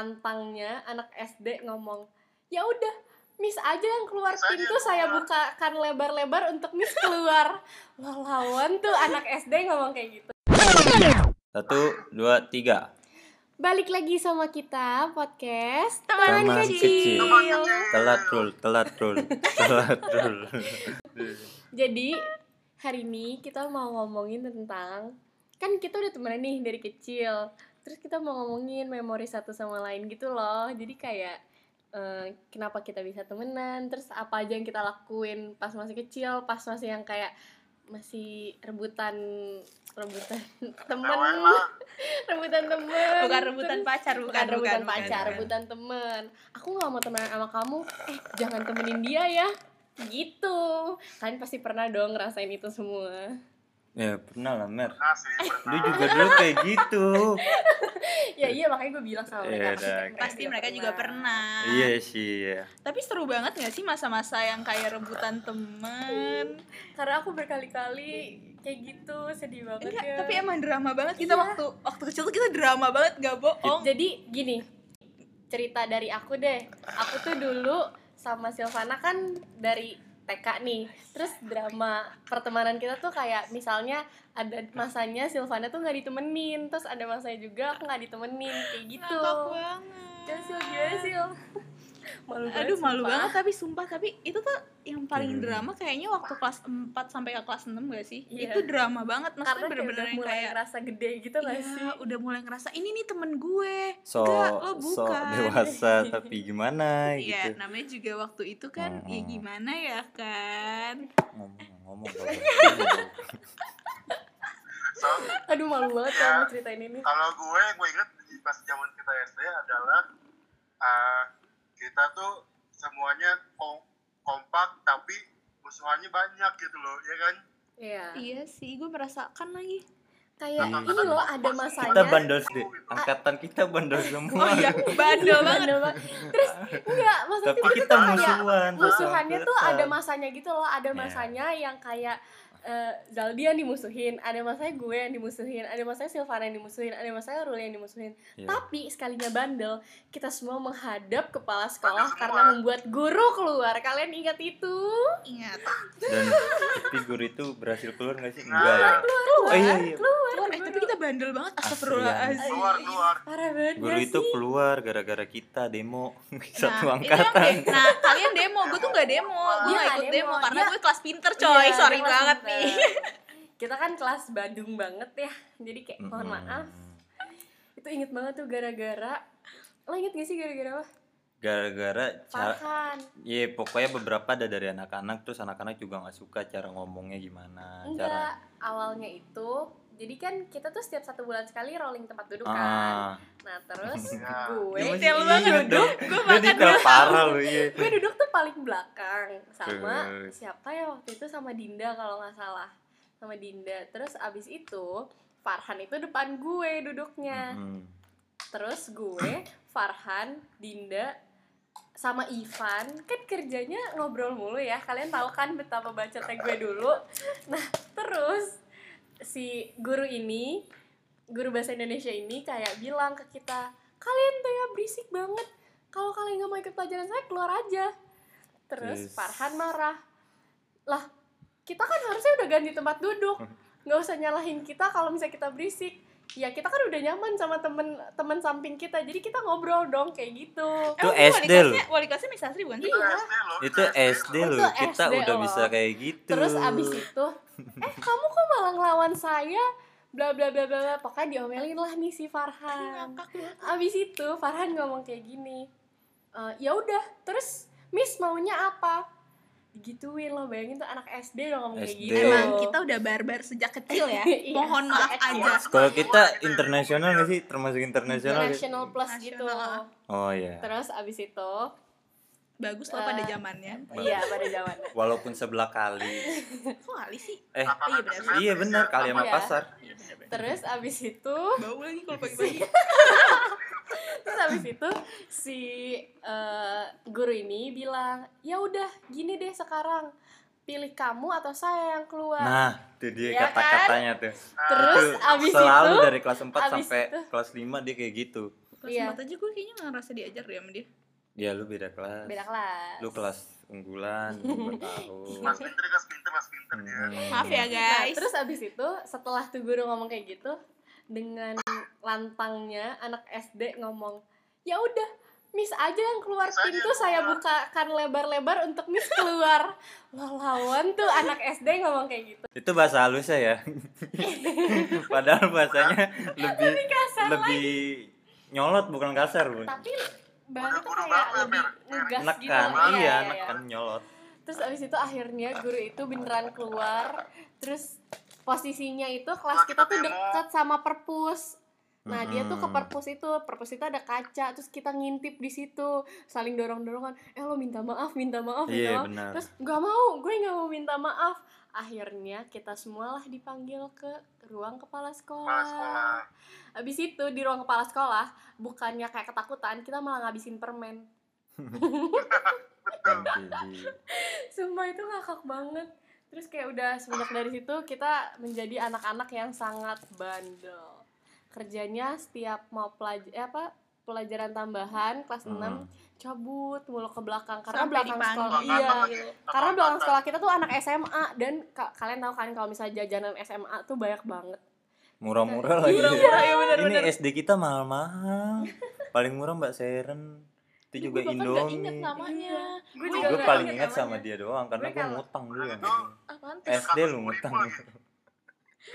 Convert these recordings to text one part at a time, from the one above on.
lantangnya anak SD ngomong ya udah Miss aja yang keluar Miss aja pintu yang saya keluar." bukakan lebar-lebar untuk Miss keluar lawan tuh anak SD ngomong kayak gitu Satu, dua, tiga. balik lagi sama kita podcast Teman teman kecil. kecil. Telat rul, telat rul, telat rul. Jadi hari ini kita mau ngomongin tentang kan kita udah temenan nih dari kecil. Terus kita mau ngomongin memori satu sama lain gitu loh. Jadi kayak eh, kenapa kita bisa temenan, terus apa aja yang kita lakuin pas masih kecil, pas masih yang kayak masih rebutan rebutan temen rebutan temen bukan rebutan terus- pacar bukan bukan rebutan bukan, pacar, bukan. rebutan temen. Aku nggak mau temenan sama kamu. Eh, jangan temenin dia ya. Gitu. Kalian pasti pernah dong ngerasain itu semua. Ya pernah lah Mer. Nah sih, Lu pernah. juga dulu kayak gitu. ya iya makanya gue bilang sama mereka. pasti mereka juga pernah Iya sih. Iya. tapi seru banget gak sih masa-masa yang kayak rebutan temen Karena aku berkali-kali kayak gitu sedih banget Enggak, ya. tapi emang drama banget kita Iya. waktu waktu kecil tuh kita drama banget gak bohong Jadi gini, cerita dari aku deh. Aku tuh dulu sama Silvana kan dari TK nih. Terus drama pertemanan kita tuh kayak misalnya ada masanya Silvana tuh nggak ditemenin, terus ada masanya juga aku nggak ditemenin kayak gitu. Sil, gimana Sil? Malu banget aduh malu sumpah. banget tapi sumpah tapi itu tuh yang paling Hmm. drama kayaknya waktu kelas 4 sampai ke kelas 6 gak sih Iya. itu drama banget Karena maksudnya bener-bener udah yang mulai kayak ngerasa gede gitu gak Iya, sih? udah mulai ngerasa ini nih temen gue So, Enggak, lo so bukan. dewasa tapi gimana Iya, gitu. namanya juga waktu itu kan ya Hmm. gimana ya kan Ngomong-ngomong. ngomong. So, Aduh malu banget Ya. kalau mau ceritain ini. kalau gue yang gue inget di pas zaman kita SD adalah uh, kita tuh semuanya kom- kompak tapi musuhannya banyak gitu loh, ya kan? Iya. Iya sih, gue merasakan lagi Kayak Iya. ini loh ada masanya. Kita bandel deh. Angkatan kita bandel semua. Oh iya, bandel banget. Terus enggak maksudnya Tapi tuh kita kayak musuhan. musuhannya tuh ada masanya gitu loh ada Iya. masanya yang kayak eh, Zaldi yang dimusuhin ada masanya gue yang dimusuhin ada masanya Silvana yang dimusuhin ada masanya Ruli yang dimusuhin Iya. tapi sekalinya bandel kita semua menghadap kepala sekolah karena membuat guru keluar kalian ingat itu Ingat Dan tapi guru itu berhasil keluar gak sih? Nah. Enggak ya. keluar Oh iya iya. keluar Keluar, eh, tapi kita bandel banget Astagfirullahaladzim Keluar, keluar. parah banget Guru itu sih? keluar gara-gara kita demo satu Nah, itu yang angkatan. de- nah kalian demo, gue tuh gak demo Gue Dia gak nggak ikut demo, demo, karena dia- gue kelas pinter Iya, coy dia Sorry banget. Nih. Kita kan kelas Badung banget ya. Jadi kayak mohon maaf. Itu inget banget tuh gara-gara lo inget gak sih gara-gara apa? Gara-gara cara Farhan. Iya pokoknya beberapa ada dari anak-anak terus anak-anak juga nggak suka cara ngomongnya gimana Enggak, cara awalnya itu jadi kan kita tuh setiap satu bulan sekali rolling tempat duduk kan. ah Nah terus Ya. gue detail inget banget. dong. Gue Dia makan dulu. parah lu iya gue duduk tuh paling belakang sama Terus. siapa ya waktu itu sama Dinda kalau nggak salah sama Dinda. Terus abis itu Farhan itu depan gue duduknya. Mm-mm. Terus gue Farhan, Dinda sama Ivan kan kerjanya ngobrol mulu ya kalian tahu kan betapa bacotnya gue dulu nah terus si guru ini guru bahasa Indonesia ini kayak bilang ke kita kalian tuh ya berisik banget kalau kalian nggak mau ikut pelajaran saya keluar aja terus Terus. Farhan marah lah kita kan harusnya udah ganti tempat duduk nggak usah nyalahin kita kalau misalnya kita berisik ya kita kan udah nyaman sama temen temen samping kita jadi kita ngobrol dong kayak gitu Itu Emang SD kelasnya- Wali kelasnya Miss Asri bukan sih? Itu Iya. SD loh. itu SD Itu loh kita SD udah loh. bisa kayak gitu terus abis itu eh kamu kok malah ngelawan saya? Bla bla bla bla bla. Pokoknya diomelin lah nih si Farhan. Ngakak banget. abis itu Farhan ngomong kayak gini "Eh, ya udah terus Miss maunya apa? Digituin lo bayangin tuh anak SD udah ngomong kayak SD. gitu. Emang kita udah barbar sejak kecil ya. Iya, Mohon maaf aja. sekolah kita internasional nggak sih? Termasuk internasional nggak? national plus gitu. Oh iya. Terus abis itu Bagus loh pada Eh, zamannya. iya pada zamannya walaupun sebelah kali Kok kali sih? eh Iya benar. iya benar kali sama Iya. pasar Iya terus abis itu Bau lagi kalau pagi-pagi. terus abis itu si eh, guru ini bilang ya udah gini deh sekarang pilih kamu atau saya yang keluar nah itu dia Ya kata-katanya tuh terus Itu abis selalu itu dari kelas 4 abis sampai itu- kelas 5 dia kayak gitu Kelas Iya. 4 aja gue kayaknya gak ngerasa diajar deh sama dia. Ya lu beda kelas. beda kelas Lu kelas unggulan, gue tahu. Mas pinter kelas pinter mas pinter dia Hmm. Maaf ya Nah, guys. terus abis itu setelah tuh guru ngomong kayak gitu dengan lantangnya anak SD ngomong ya udah Miss aja yang keluar Miss pintu saya keluar." bukakan lebar-lebar untuk Miss keluar lawan tuh anak SD ngomong kayak gitu Itu bahasa halusnya ya. Padahal bahasanya lebih kasar lebih nyolot bukan kasar, Bu. tapi bahasa tuh kayak ya, lebih ngegas Nekan, gitu Iya, iya, iya. nekan nyolot. terus abis itu akhirnya guru itu beneran keluar. Terus posisinya itu kelas kita tuh deket sama perpus. Nah dia tuh ke perpus itu. Perpus itu ada kaca. Terus kita ngintip di situ. Saling dorong dorongan eh lo minta maaf minta maaf minta Iya maaf. benar. terus nggak mau gue nggak mau minta maaf akhirnya kita semualah dipanggil ke ruang kepala sekolah. kepala sekolah Abis itu di ruang kepala sekolah bukannya kayak ketakutan kita malah ngabisin permen Sumpah itu ngakak banget. Terus kayak udah semenjak dari situ kita menjadi anak-anak yang sangat bandel. Kerjanya setiap mau pelajar eh apa pelajaran tambahan kelas 6 Hmm. cabut mulu ke belakang karena Sampai belakang dipanggil. sekolah iya lagi, gitu. sama Karena belakang angkatan. sekolah kita tuh anak SMA dan ka- kalian tahu kan kalau misalnya jajanan SMA tuh banyak banget. murah-murah lagi. Murah-murah, ya Ini benar-benar. SD kita mahal-mahal. Paling murah Mbak Seren. Itu juga Indomie. inget namanya. Gue paling inget ingat sama dia doang karena Gue ngutang dulu yang Apaan tuh? SD lu ngutang.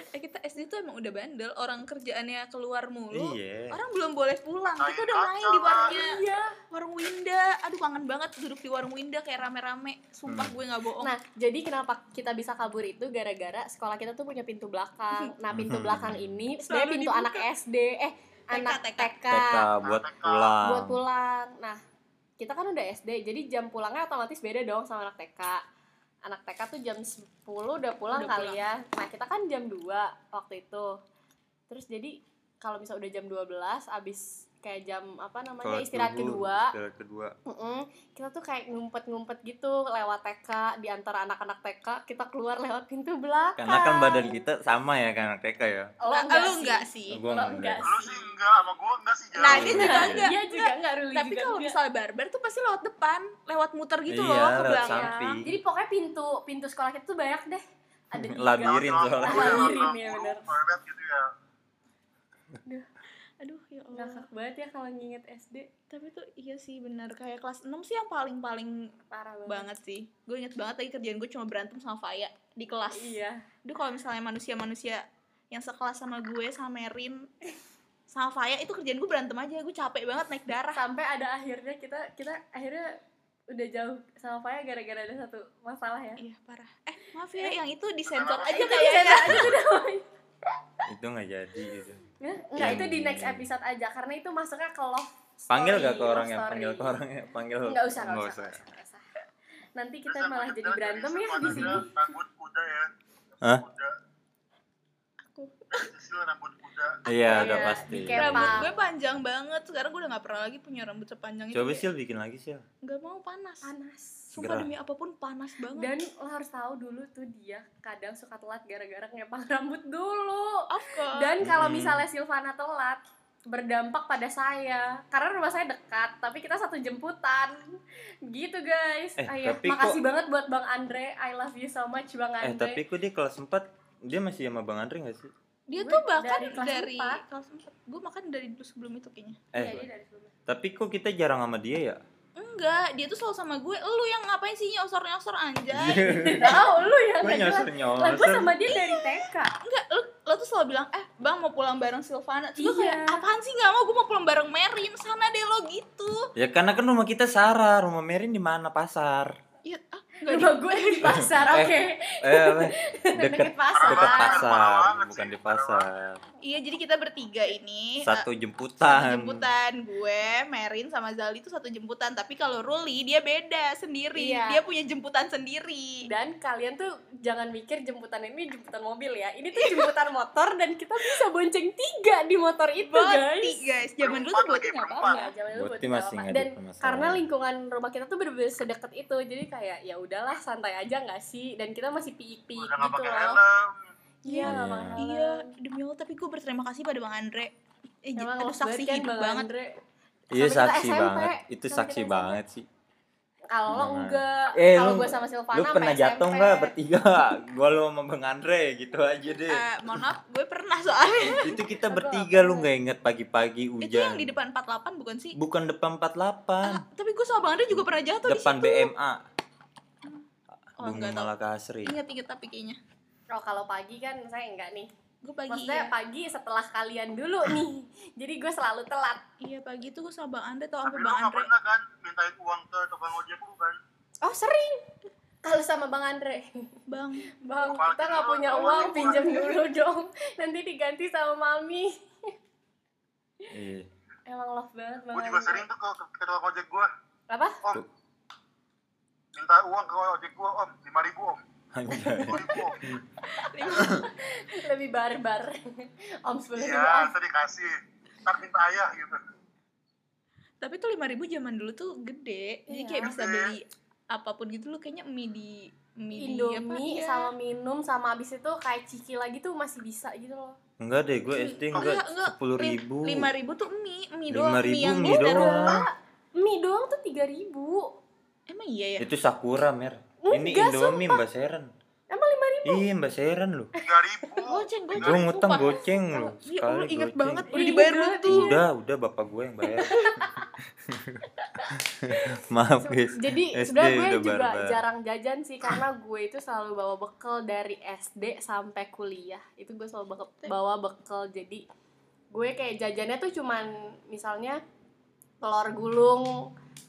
Eh kita SD tuh emang udah bandel, orang kerjaannya keluar mulu. Iya. Orang belum boleh pulang, kita udah main di warungnya. Iya. Warung Winda, aduh kangen banget duduk di warung Winda kayak rame-rame. Sumpah Hmm. gue nggak bohong. Nah, jadi kenapa kita bisa kabur itu gara-gara sekolah kita tuh punya pintu belakang. Nah, pintu belakang ini sebenarnya pintu dibuka. anak SD, eh anak TK. TK, TK buat TK. pulang. buat pulang. Nah, kita kan udah SD, jadi jam pulangnya otomatis beda dong sama anak TK. Anak TK tuh jam 10 udah pulang Udah kali pulang. ya. Nah, kita kan jam 2 waktu itu. Terus jadi kalau misalnya udah jam 12 abis kayak jam apa namanya Sholat istirahat subuh, kedua Istirahat kedua. Mm-mm. kita tuh kayak ngumpet-ngumpet gitu lewat TK di antara anak-anak TK kita keluar lewat pintu belakang Karena kan badan kita sama ya kan anak TK ya. lo Nah, enggak lu sih. enggak sih. Lo enggak. enggak lu sih enggak sama gua enggak sih Nah, dia juga enggak. Dia juga enggak Ruli Tapi kalau misalnya barbar tuh pasti lewat depan, lewat muter gitu Iya, loh ke belakang. jadi pokoknya pintu pintu sekolah kita tuh banyak deh ada tiga. Labirin soalnya. Labirin, ya. Private gitu ya Aduh, ya Allah. ngakak banget ya kalau nginget SD Tapi tuh iya sih benar kayak kelas 6 sih yang paling-paling parah banget, banget sih. Gue inget banget lagi kerjaan gue cuma berantem sama Faya di kelas. iya Aduh kalau misalnya manusia-manusia yang sekelas sama gue sama Merin sama Faya itu kerjaan gue berantem aja. Gue capek banget naik darah. sampai ada akhirnya kita kita akhirnya udah jauh sama Faya gara-gara ada satu masalah ya Iya parah. Eh maaf ya yang itu disensor aja kayaknya. Itu nggak jadi gitu. Ya, enggak Yang itu di next episode aja karena itu masuknya ke love Panggil story, gak ke orang yang panggil ke orang yang panggil? Enggak usah, enggak Nggak usah, nggak usah, nggak usah. Nanti kita Terus malah jadi berantem ya di sini. kuda ya Hah? Sisil rambut kuda Iya, udah iya, pasti. Rambut gue panjang banget. Sekarang gue udah gak pernah lagi punya rambut sepanjang itu. Coba sih bikin lagi sih. Gak mau panas. Panas. Sumpah Gerah. demi apa pun panas banget. Dan lo harus tahu dulu tuh dia kadang suka telat gara-gara ngepang rambut dulu. of course. Dan kalau Hmm. misalnya Silvana telat berdampak pada saya karena rumah saya dekat tapi kita satu jemputan gitu guys Eh, Ah, ya. tapi makasih kok- banget buat bang Andre I love you so much bang Eh, Andre tapi kok dia kelas 4 dia masih sama Bang Andre gak sih? Dia gue tuh bahkan dari dari, kelas kelas 4. Gue makan dari dulu sebelum itu kayaknya. Eh, Iya, dia dari sebelumnya. tapi kok kita jarang sama dia ya? Enggak, dia tuh selalu sama gue. Lu yang ngapain sih nyosor-nyosor anjay? tahu lu yang Gue nggak jelas nyosor lah gue nyosor. sama dia dari TK Enggak, lu, lu tuh selalu bilang, eh bang mau pulang bareng Silvana. Terus gue Iya. kayak, apaan sih gak mau, gue mau pulang bareng Merin. Sana deh lo gitu. Ya karena kan rumah kita Sarah, rumah Merin di mana pasar? Iya, ah, rumah gue di pasar Eh, oke Eh, apa? deket deket pasar deket pasar, bukan di pasar. Iya, jadi kita bertiga ini Satu eh, jemputan. satu jemputan gue, Merin sama Zali itu satu jemputan. Tapi kalau Ruli dia beda sendiri. Iya. Dia punya jemputan sendiri. dan kalian tuh jangan mikir jemputan ini jemputan mobil ya ini tuh jemputan motor dan kita bisa bonceng tiga di motor itu Boti guys guys, zaman dulu tuh boti lagi, nggak berempat. apa-apa. Ya, zaman dulu Boti masih apa. dan karena lingkungan rumah kita tuh bener-bener sedekat itu jadi kayak ya udahlah santai aja nggak sih dan kita masih piik-piik gitu loh helm iya nggak Iya. Iya, demi Allah tapi gue berterima kasih pada Bang Andre. Eh, Emang aduh, saksi banget kan hidup Bang banget. Andre? Iya saksi SMP. banget. Itu Sampai saksi banget sih. Kalau lo Nah. enggak, Eh, kalau gue sama Silvana Lu pernah sama jatuh nggak bertiga? Gua lu sama Bang Andre gitu aja deh. Eh, mohon maaf, gue pernah soalnya. itu kita bertiga lu nggak inget pagi-pagi Itu yang hujan. di depan 48 bukan sih? Bukan depan 48, Ah, tapi gue sama Bang Andre juga pernah jatuh depan di situ. BMA. Oh, Bumi enggak tahu. Malaka Asri. Ingat-ingat tapi kayaknya. Oh kalau pagi kan saya enggak nih. Gue pagi Maksudnya iya. pagi setelah kalian dulu nih. Jadi gue selalu telat. Iya pagi tuh gue sama Bang Andre tau lu Bang Andre. pernah kan mintain uang ke tukang ojek lu kan Oh sering. Kalau sama Bang Andre. Bang, Bang, Apalagi kita nggak dulu, punya uang, pinjam dulu dong. Nanti diganti sama Mami. Iya. Emang love banget Bang gue juga Andre. sering tuh ke, ke, ke tukang ojek gue Apa? om Tuh. Minta uang ke ojek gue om lima ribu om ribu Lebih barbar. Om ribu iya om. tadi kasih ntar minta ayah gitu tapi tuh 5000 zaman dulu tuh gede. Jadi Iya. kayak bisa beli apa pun gitu lu kayaknya mie di mie di apa? Indomie Iya. sama minum sama abis itu kayak ciki lagi tuh masih bisa gitu loh. Enggak deh, gue SD enggak sepuluh ribu. lima ribu tuh mie mie Lima doang ribu mie yang mie doang. doang. Mie doang tuh tiga ribu. Emang iya ya Itu Sakura mer. Ini Enggak, Indomie Mbak Seren. Emang lima ribu? Iya Mbak Seren lu. tiga ribu goceng Lu goceng ngutang sumpah. goceng lu. Iya, Sekali lu inget goceng. banget udah Iya, dibayar iya. belum tuh Udah, udah bapak gue yang bayar. Maaf guys. Jadi SD sebenarnya gue udah juga barbar. jarang jajan sih karena gue itu selalu bawa bekal dari SD sampai kuliah. Itu gue selalu bawa bekal. Jadi gue kayak jajannya tuh cuman misalnya telur gulung,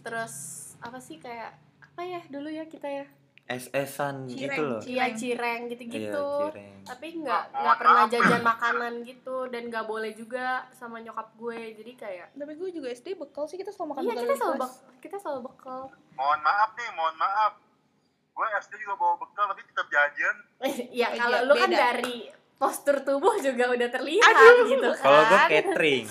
terus apa sih kayak apa ya dulu ya kita ya? SS-an Cireng, itu loh. Iya Cireng. cireng Iya, gitu-gitu. cireng. Tapi nggak nggak pernah jajan makanan gitu dan nggak boleh juga sama nyokap gue. Jadi kayak tapi gue juga SD bekal sih kita selalu makan iya bekal kita di selalu kelas. bek kita selalu bekal. mohon maaf nih mohon maaf gue SD juga bawa bekal tapi tetap jajan ya Oh, kalau iya, lu kan dari postur tubuh juga udah terlihat Aduh. gitu kan. Kalau gue catering,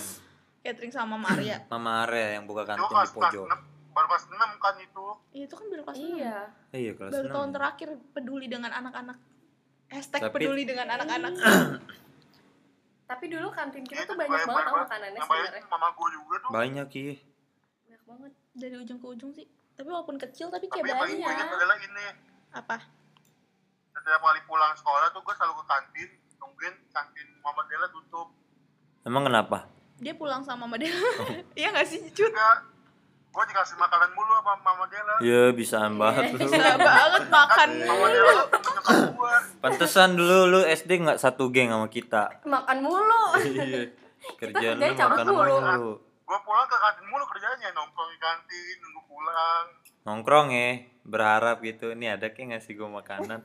catering sama Maria Mama Arya yang buka kantin di pojok. Baru kelas enam kan itu Iya, itu kan baru kelas enam. Iya. Eh, Iya kelas baru tahun 6. terakhir peduli dengan anak-anak hashtag Tapi- peduli dengan anak-anak Tapi dulu kantin kita Itu tuh banyak banyak banget tau makanannya namanya sebenarnya. mama gue juga tuh Banyak iya. Banyak banget. dari ujung ke ujung sih tapi walaupun kecil tapi tapi kayak yang paling gue banyak adalah ini apa setiap kali pulang sekolah tuh gue selalu ke kantin nungguin kantin mama Dela tutup Emang kenapa? dia pulang sama Mama Dela iya gak sih cut juga gue dikasih makanan mulu sama mama Dela Ya bisaan banget lu. bisa banget makan nyokap gue Pantesan dulu lu SD nggak satu geng sama kita. Makan mulu. Iya. Kerjaan lu makan mulu. mulu. gue pulang ke kantin mulu kerjanya nongkrong di kantin nunggu pulang Nongkrong ya, berharap gitu. Ini ada kayak ngasih gue makanan.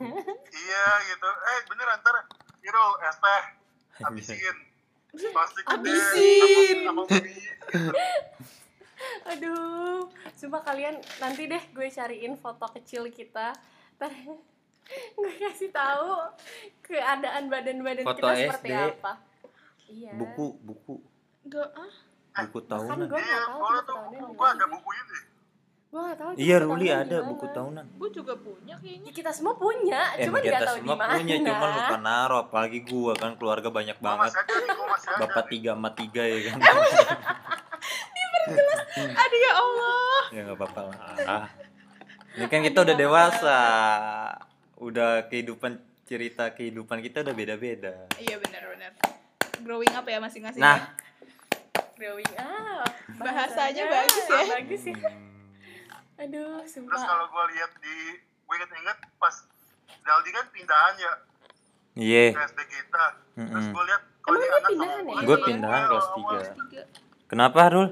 iya gitu eh bener ntar Hiro es teh habisin plastik gede, Habisin. Sama sama. Aduh, sumpah kalian nanti deh gue cariin foto kecil kita. Ntar gue kasih tahu keadaan badan-badan kita seperti SD. apa. Iya. Buku, buku, Enggak ah buku Kan tahunan. gue iya nggak tahu gue buku tuh tahunnya buku di gue ada buku ini Gue nggak tahu. Iya, Ruli ada di buku tahunan. gue juga punya kayaknya Ya, kita semua punya, Eh, cuman kita tahu di semua mana. punya, cuman lupa naruh. Apalagi gua kan keluarga banyak gue banget. gue Bapak tiga emak tiga ya kan. aduh ya Allah ya nggak apa-apa lah. Ini kan kita udah dewasa. Udah kehidupan cerita kehidupan kita udah beda-beda. iya benar-benar growing up ya masing-masing Nah, ya. Growing up. Bahasanya bagus ya. Bagus ya. hmm, Aduh, terus sumpah. kalau gue lihat di gue inget-inget pas Daldi kan pindahan ya iya. ke SD kita terus gue lihat ini dia anak pindahan ya? Gue pindahan kelas awal-awal. tiga. Tiga. Kenapa, Rul?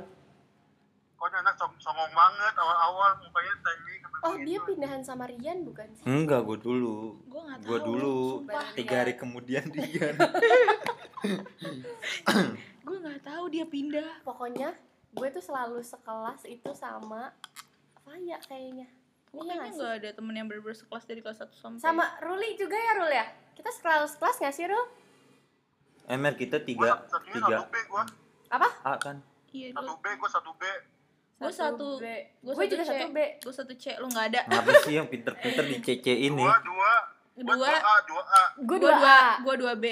Kok ini anak song- songong banget awal-awal mukanya tengik Oh, dia pindahan sama Rian bukan sih? Enggak, gue dulu. gue nggak tahu Gue dulu. sumpah. Tiga hari kemudian dia. gue nggak tahu dia pindah Pokoknya gue tuh selalu sekelas itu sama Faya kayaknya. gue Iya kayaknya nggak ada temen yang bener-bener sekelas dari kelas 1 sampai Sama Ruli juga ya Rul ya? Kita selalu sekelas gak sih Rul? Emer kita gue tiga, satunya tiga B gue Apa? A kan. iya satu B gue satu B gue satu B. gue Gue juga satu B. gue satu C lu nggak ada Ngapa sih yang pinter-pinter di CC ini? dua dua gue dua dua A dua A Gue gue dua dua A. gue dua B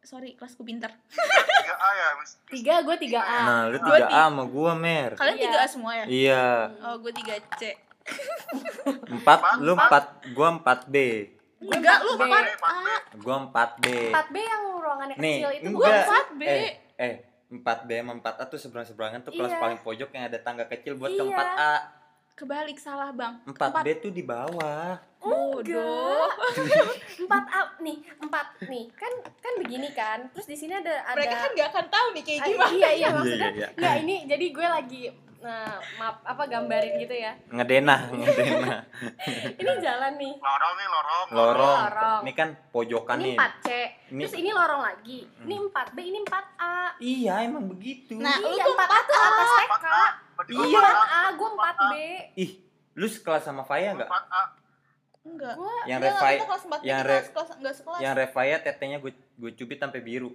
sorry kelasku pinter 3A ya, Miss. tiga gue tiga A Nah, lu Gua 3A sama gua, Mer. kalian Iya. tiga A semua ya Iya. oh gue tiga C 4 lu 4, gua 4B. enggak lu B. empat Empat B. A Gua 4B. empat B yang ruangannya kecil itu Gua gue empat B Eh, eh 4B sama 4A tuh seberang-seberangan tuh kelas Iya. paling pojok yang ada tangga kecil buat ke Iya. 4A. kebalik salah bang 4B tuh di bawah. bodoh empat A nih empat nih kan kan begini kan terus di sini ada ada mereka kan gak akan tahu nih kayak Ah, gimana iya iya Iya, maksudnya iya, iya. nggak ini jadi gue lagi nah maaf apa gambarin gitu ya Ngedenah, ngedenah. ini jalan nih Lorong nih, lorong. Lorong. Lorong. Ini kan pojokan ini nih. 4 C Ini- terus ini lorong lagi ini Hmm. 4 B ini 4 A Iya, emang begitu. Nah, lu iya tuh 4 A tuh atas TK 4A. Berarti gua Iya. 4 A gue 4 B Ih, lu sekelas sama Faya enggak? 4A. Enggak gue Yang Enggak, kita kelas empat yang kita Re- sekelas enggak sekelas yang Revaya tetenya gue gue cubit sampai biru.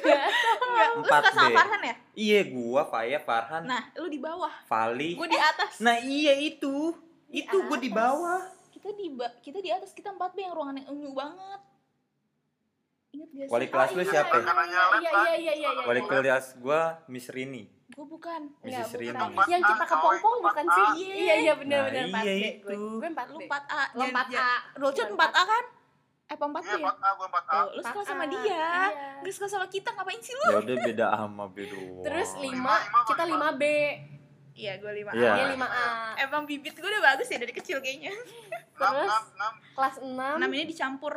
enggak lu suka sama B. Farhan ya Iya, gua, Faya, Farhan, nah lu di bawah Fali. gue di atas Nah, iya itu. Di Itu gue di bawah. kita di ba- kita di atas kita 4 B yang ruangan yang unyu banget ingat gak sih Wali kelas lu iya, siapa? iya, iya iya iya iya iya iya Wali iya. kelas gua Miss Rini. Gue bukan. Rini. bukan. yang kita ke Pompong bukan sih Iya. iya iya benar Nah, benar 4 iya B itu. gue gue 4 lu B 4 A lo 4 A Rolcut Bukan 4 A kan eh 4 B Iya, ya 4A, gua 4A. Tuh, lu suka 4A. sama dia Iya. Gak suka sama kita ngapain sih lu Ya udah beda ama beda. terus. 5 kita 5 B iya gue 5 Iya. dia 5 A emang bibit gue udah bagus ya dari kecil kayaknya 6, Terus? 6, 6. kelas 6 6 ini dicampur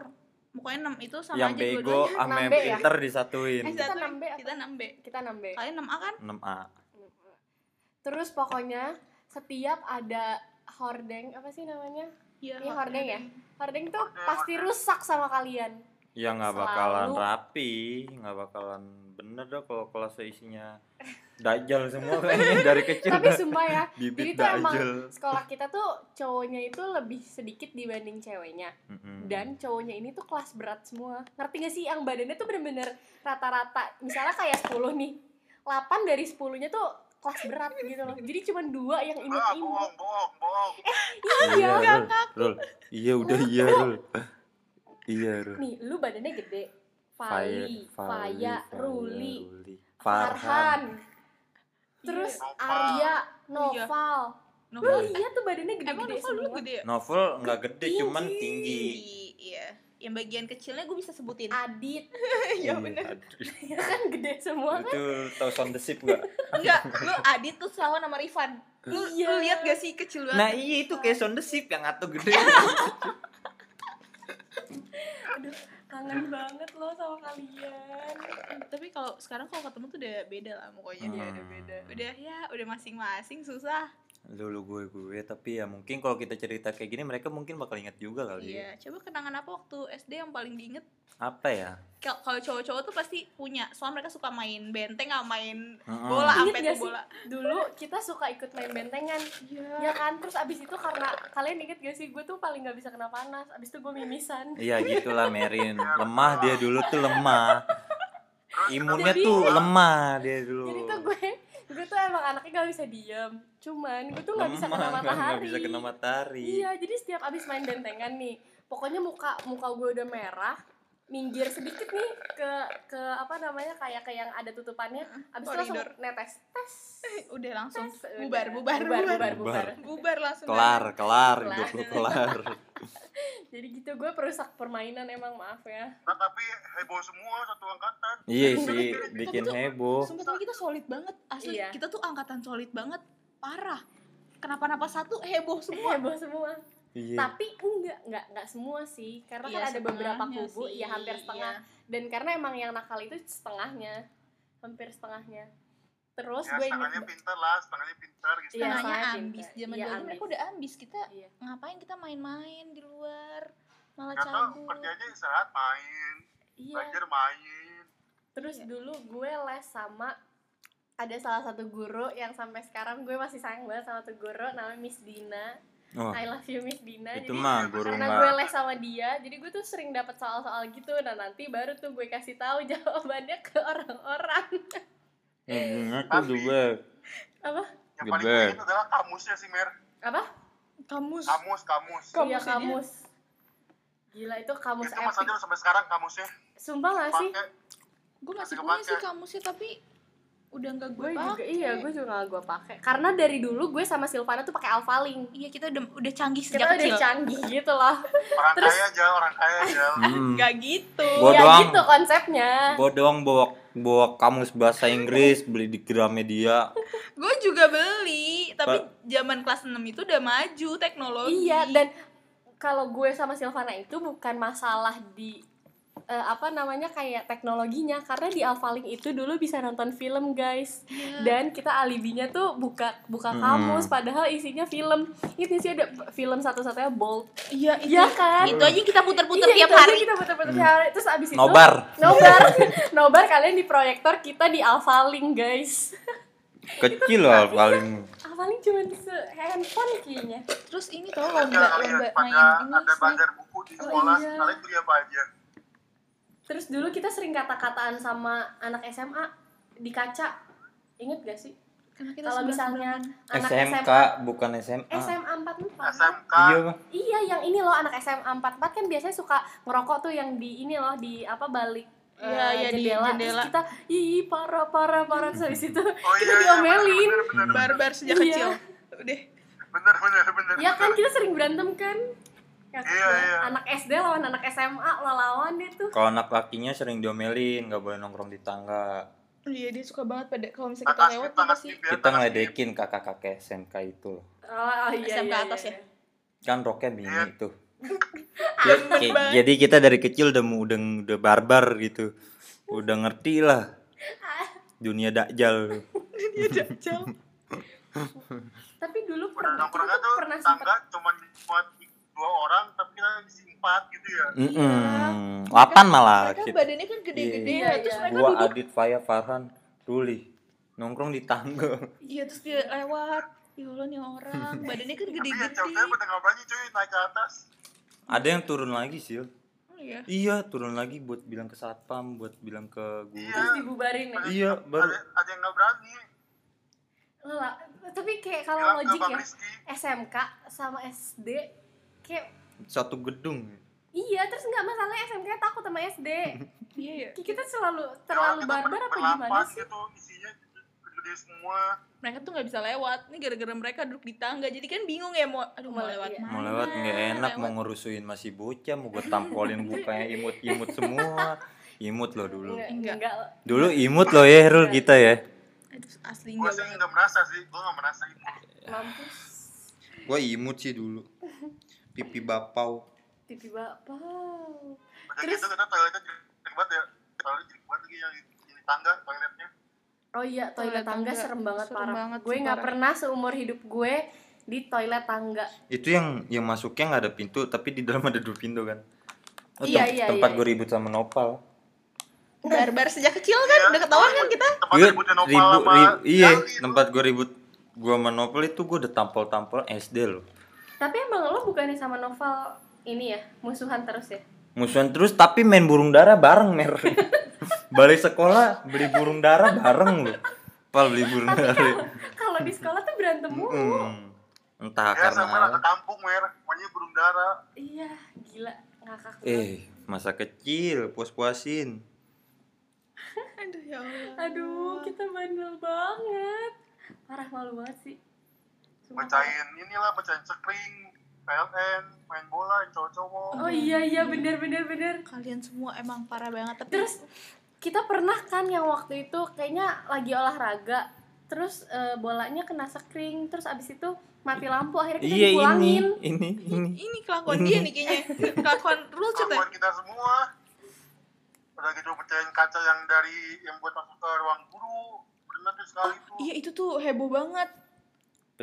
pokoknya 6 itu sama yang aja bego sama yang 6B ya? pinter disatuin. eh, Kita satu, 6B apa? kita 6B kita 6 B kalian 6A kan 6A. terus pokoknya setiap ada hordeng apa sih namanya iya Iya, hordeng ya? hordeng tuh pasti rusak sama kalian Ya nggak Selalu. bakalan rapi, nggak bakalan bener dong kalau kelasnya isinya dajal semua kayaknya dari kecil tapi sumpah ya jadi bibit tuh emang sekolah kita tuh cowoknya itu lebih sedikit dibanding ceweknya Mm-mm. dan cowoknya ini tuh kelas berat semua ngerti gak sih yang badannya tuh bener-bener rata-rata misalnya kayak 10 nih 8 dari 10 nya tuh kelas berat gitu loh jadi cuma dua yang Ah, imut-imut bohong, bohong, bohong. iya Rul. Rul. Iya udah iya Rul. Iya Rul. nih lu badannya gede Fali, Faya, Ruli, Farhan. Farhan, terus Iya. Arya, Oh, iya. Noval. Lu Novel lihat tuh badannya emang gede-gede Novel dulu semua. gede ya Novel nggak gede cuman Tinggi. tinggi. iya yang bagian kecilnya gue bisa sebutin Adit, iya Iya, bener aduh. ya kan gede semua kan? Itu tau sound the ship nggak? enggak lu Adit tuh sama nama Rifan lu, Iya. lu lihat gak sih kecil banget Nah iya itu kayak sound the ship yang atau gede. Kangen banget loh sama kalian. tapi kalau sekarang kalau ketemu tuh udah beda lah pokoknya dia Hmm. udah beda udah ya udah masing-masing susah Dulu gue gue tapi ya mungkin kalau kita cerita kayak gini mereka mungkin bakal ingat juga kali. ya. iya coba kenangan apa waktu SD yang paling diinget Apa ya? Kal- kalau cowok-cowok tuh pasti punya soalnya mereka suka main benteng sama main Mm-mm. bola sampai tuh bola Dulu kita suka ikut main bentengan. Ya kan, terus abis itu karena kalian inget gak sih, gue tuh paling gak bisa kena panas. Abis itu gue mimisan. Iya gitulah Merin. Lemah dia dulu tuh lemah. Imunnya Jadi- tuh lemah dia dulu. Jadi tuh gue, gue tuh emang anaknya gak bisa diem. Cuman gue tuh gak bisa kena matahari. nggak bisa kena matahari. Iya, jadi setiap abis main bentengan nih, pokoknya muka muka gue udah merah, minggir sedikit nih ke ke apa namanya kayak ke yang ada tutupannya, abis itu langsung netes tes. udah langsung tes, bubar udah. bubar bubar, bubar, Bubar. bubar. bubar langsung Kelar, kelar, Kelar. hidup lu kelar. Jadi gitu gue perusak permainan emang maaf ya. Nah, tapi heboh semua satu angkatan. iya sih, bikin heboh. sumpah tapi kita solid banget asli Iya. kita tuh angkatan solid banget parah kenapa-napa satu heboh semua Heboh semua. Iya. Tapi enggak, enggak, enggak semua sih. Karena Iya, kan ada beberapa kubu, sih, ya hampir setengah. Dan karena emang yang nakal itu setengahnya. Hampir setengahnya. Terus Ya, gue setengahnya pintar lah, setengahnya pintar gitu. Iya, setengahnya ambis zaman Iya, dulu mereka udah ambis kita Iya. ngapain kita main-main di luar malah Gak tau, cabut kerjanya istirahat main, Iya. belajar main. Terus Iya. dulu gue les sama ada salah satu guru yang sampai sekarang gue masih sayang banget sama tuh guru namanya Miss Dina. Wah, I love you Miss Dina. itu Jadi mah guru karena gue les sama dia, jadi gue tuh sering dapat soal-soal gitu. Nah nanti baru tuh gue kasih tahu jawabannya ke orang-orang. Intinya tuh the best. Apa? Yang paling best. ingat adalah kamusnya sih, Mer. Apa? kamus Kamus, kamus. Kamus Iya ini. kamus. Gila itu kamus itu epic. ada sampai sekarang kamusnya. Sumpah gak sih? Gue masih punya sih kamusnya tapi udah nggak gue gue juga pakai. iya gue juga gak gue pakai. Karena dari dulu gue sama Silvana tuh pakai Alphalink iya kita udah udah canggih kita sejak udah kecil. canggih gitu loh. Orang Terus- kaya aja orang kaya aja. Hmm. nggak gitu. Gua ya doang. gitu konsepnya. Gua doang bawa bawa kamus bahasa Inggris beli di Gramedia. gue juga beli tapi zaman kelas 6 itu udah maju teknologi. Iya dan kalau gue sama Silvana itu bukan masalah di eh, apa namanya kayak teknologinya. Karena di Alphalink itu dulu bisa nonton film guys. Iya. dan kita alibinya tuh buka buka Hmm. kamus padahal isinya film. Ini sih ada film satu-satunya Bolt. Iya itu, Iya kan? itu aja kita puter-puter Iya, tiap itu aja hari. kita putar-putar tiap hari. Terus abis itu Nobar. nobar. Nobar kalian di proyektor kita di Alphalink guys. Kecil loh paling. Alphalink cuma se handphone kayaknya. Terus ini tau lomba nggak lomba main ini ada bazar buku di Oh, sekolah. iya. kalian beli apa aja terus dulu kita sering kata-kataan sama anak SMA di kaca inget gak sih Karena kita kalau misalnya anak SMK SMA bukan SMA. SMA 44 SMK Iya, Bang. iya yang ini loh anak SMA 44 kan biasanya suka ngerokok tuh yang di ini loh di apa balik eh, Iya, iya, di jendela. jendela. Terus kita ih parah parah parah terus habis itu oh kita iya iya diomelin barbar sejak Iya. kecil udah bener bener bener ya kan bener. kita sering berantem kan Iya, iya. anak SD lawan anak SMA lawan deh tuh Kalau anak lakinya sering diomelin, nggak boleh nongkrong di tangga. iya dia suka banget pada kalau misalnya kita lewat Kita kakak skip. ngeledekin kakak-kakak SMK itu. oh, iya, SMK iya, atas iya. ya? Kan roknya mini Iya. tuh. Ya, kayak- jadi kita dari kecil udah udah udah barbar gitu. Udah ngerti lah. Dunia dakjal. dia dajal tapi dulu pernah kita nongkrongnya tuh tuh pernah tangga sempet cuma buat dua orang tapi kita isi empat gitu ya. Mm-mm. Lapan malah mereka kita. badannya kan gede-gede Iya, ya terus iya. mereka Gua duduk Adit Faya Farhan Ruli. Nongkrong di tangga. iya terus dia lewat. Ya Allah nih orang. Badannya kan tapi ya gede-gede. pada berani cuy. Naik ke atas. Ada yang turun lagi sih. Oh, iya. Iya, turun lagi buat bilang ke satpam, buat bilang ke guru. Iya. terus dibubarin ya? Iya, baru. ada, ada yang nggak berani. Lah, tapi kayak kalau logik ya SMK sama SD kayak satu gedung. iya terus nggak masalah SMK takut sama SD iya ya Kayak kita selalu ya, terlalu kita barbar apa gimana sih gitu isinya gede semua mereka tuh nggak bisa lewat ini gara-gara mereka duduk di tangga jadi kan bingung ya mau aduh mau Mau- lewat iya. mana Mau lewat nggak enak, mau lewat. ngerusuin masih bocah, mau gue tampolin mukanya imut-imut semua. Imut loh dulu. enggak, Enggak. enggak. Dulu imut loh ya, Rul kita ya. aduh asli gue enggak sih nggak merasa sih gue nggak merasa ini mampus Gua imut sih dulu. Pipi bapau. pipi bapak udah Terus- gitu kita toiletnya jelek banget ya toilet jelek banget lagi yang di, tangga toiletnya oh iya toilet Toilet tangga tangga. serem banget Serem parah banget gue nggak pernah seumur hidup gue di toilet tangga Itu yang yang masuknya nggak ada pintu, tapi di dalam ada dua pintu kan. Oh, Iya, tem- iya, tempat iya, gue ribut sama Nopal. barbar sejak kecil kan Iya, udah ketahuan kan kita tempat Iya, ributnya Nopal ribu, iya, itu. tempat gue ribut gua sama Nopal itu gue udah tampol-tampol SD loh. Tapi emang lo bukannya sama Noval ini ya musuhan terus ya Musuhan terus tapi main burung dara bareng mer. Balik sekolah beli burung dara bareng loh. Pal beli burung dara. kalau di sekolah tuh berantem mulu Mm. Entah ya sama karena ke kampung mer namanya burung dara iya gila ngakak eh masa kecil puas-puasin. aduh ya Allah aduh kita bandel banget parah malu banget sih. Bacain inilah bacain sekring PLN main bola cowok-cowok. Oh iya iya bener bener bener. Kalian semua emang parah banget tapi Terus kita pernah kan yang waktu itu kayaknya lagi olahraga terus eh, bolanya kena sekring terus abis itu mati lampu akhirnya kita Iya ini, dipulangin. ini, ini. ini kelakuan Ini. dia nih kayaknya. Kelakuan Rul ya kelakuan kita semua. Udah gitu pecahin kaca yang dari yang buat masuk ke ruang guru. Pernah tuh sekali tuh iya itu tuh heboh banget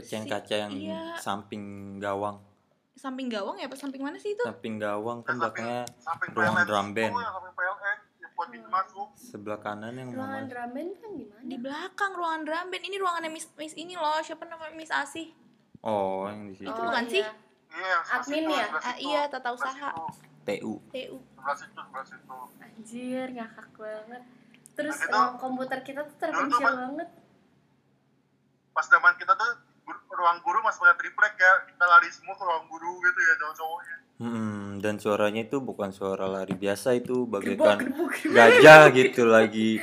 Pecahin Si- kaca yang iya. samping gawang. samping gawang ya apa samping mana sih itu Samping gawang kan belakangnya ruang drum band. masuk sebelah kanan yang ruangan mama. drum band kan gimana di belakang ruangan drum band ini ruangannya Miss Miss ini loh siapa namanya Miss Asih Oh, yang di situ. Itu bukan sih? iya yang sebelah Admin ya? sebelah Ah, iya, tata usaha. TU. TU sebelah situ sebelah situ anjir ngakak banget terus Nah, itu- komputer kita tuh terpencil banget pas zaman kita tuh ruang guru masih pakai triplek ya. Kita lari semua ke ruang guru gitu ya cowok-cowoknya. Hmm, dan suaranya itu bukan suara lari biasa itu bagaikan gajah gitu lagi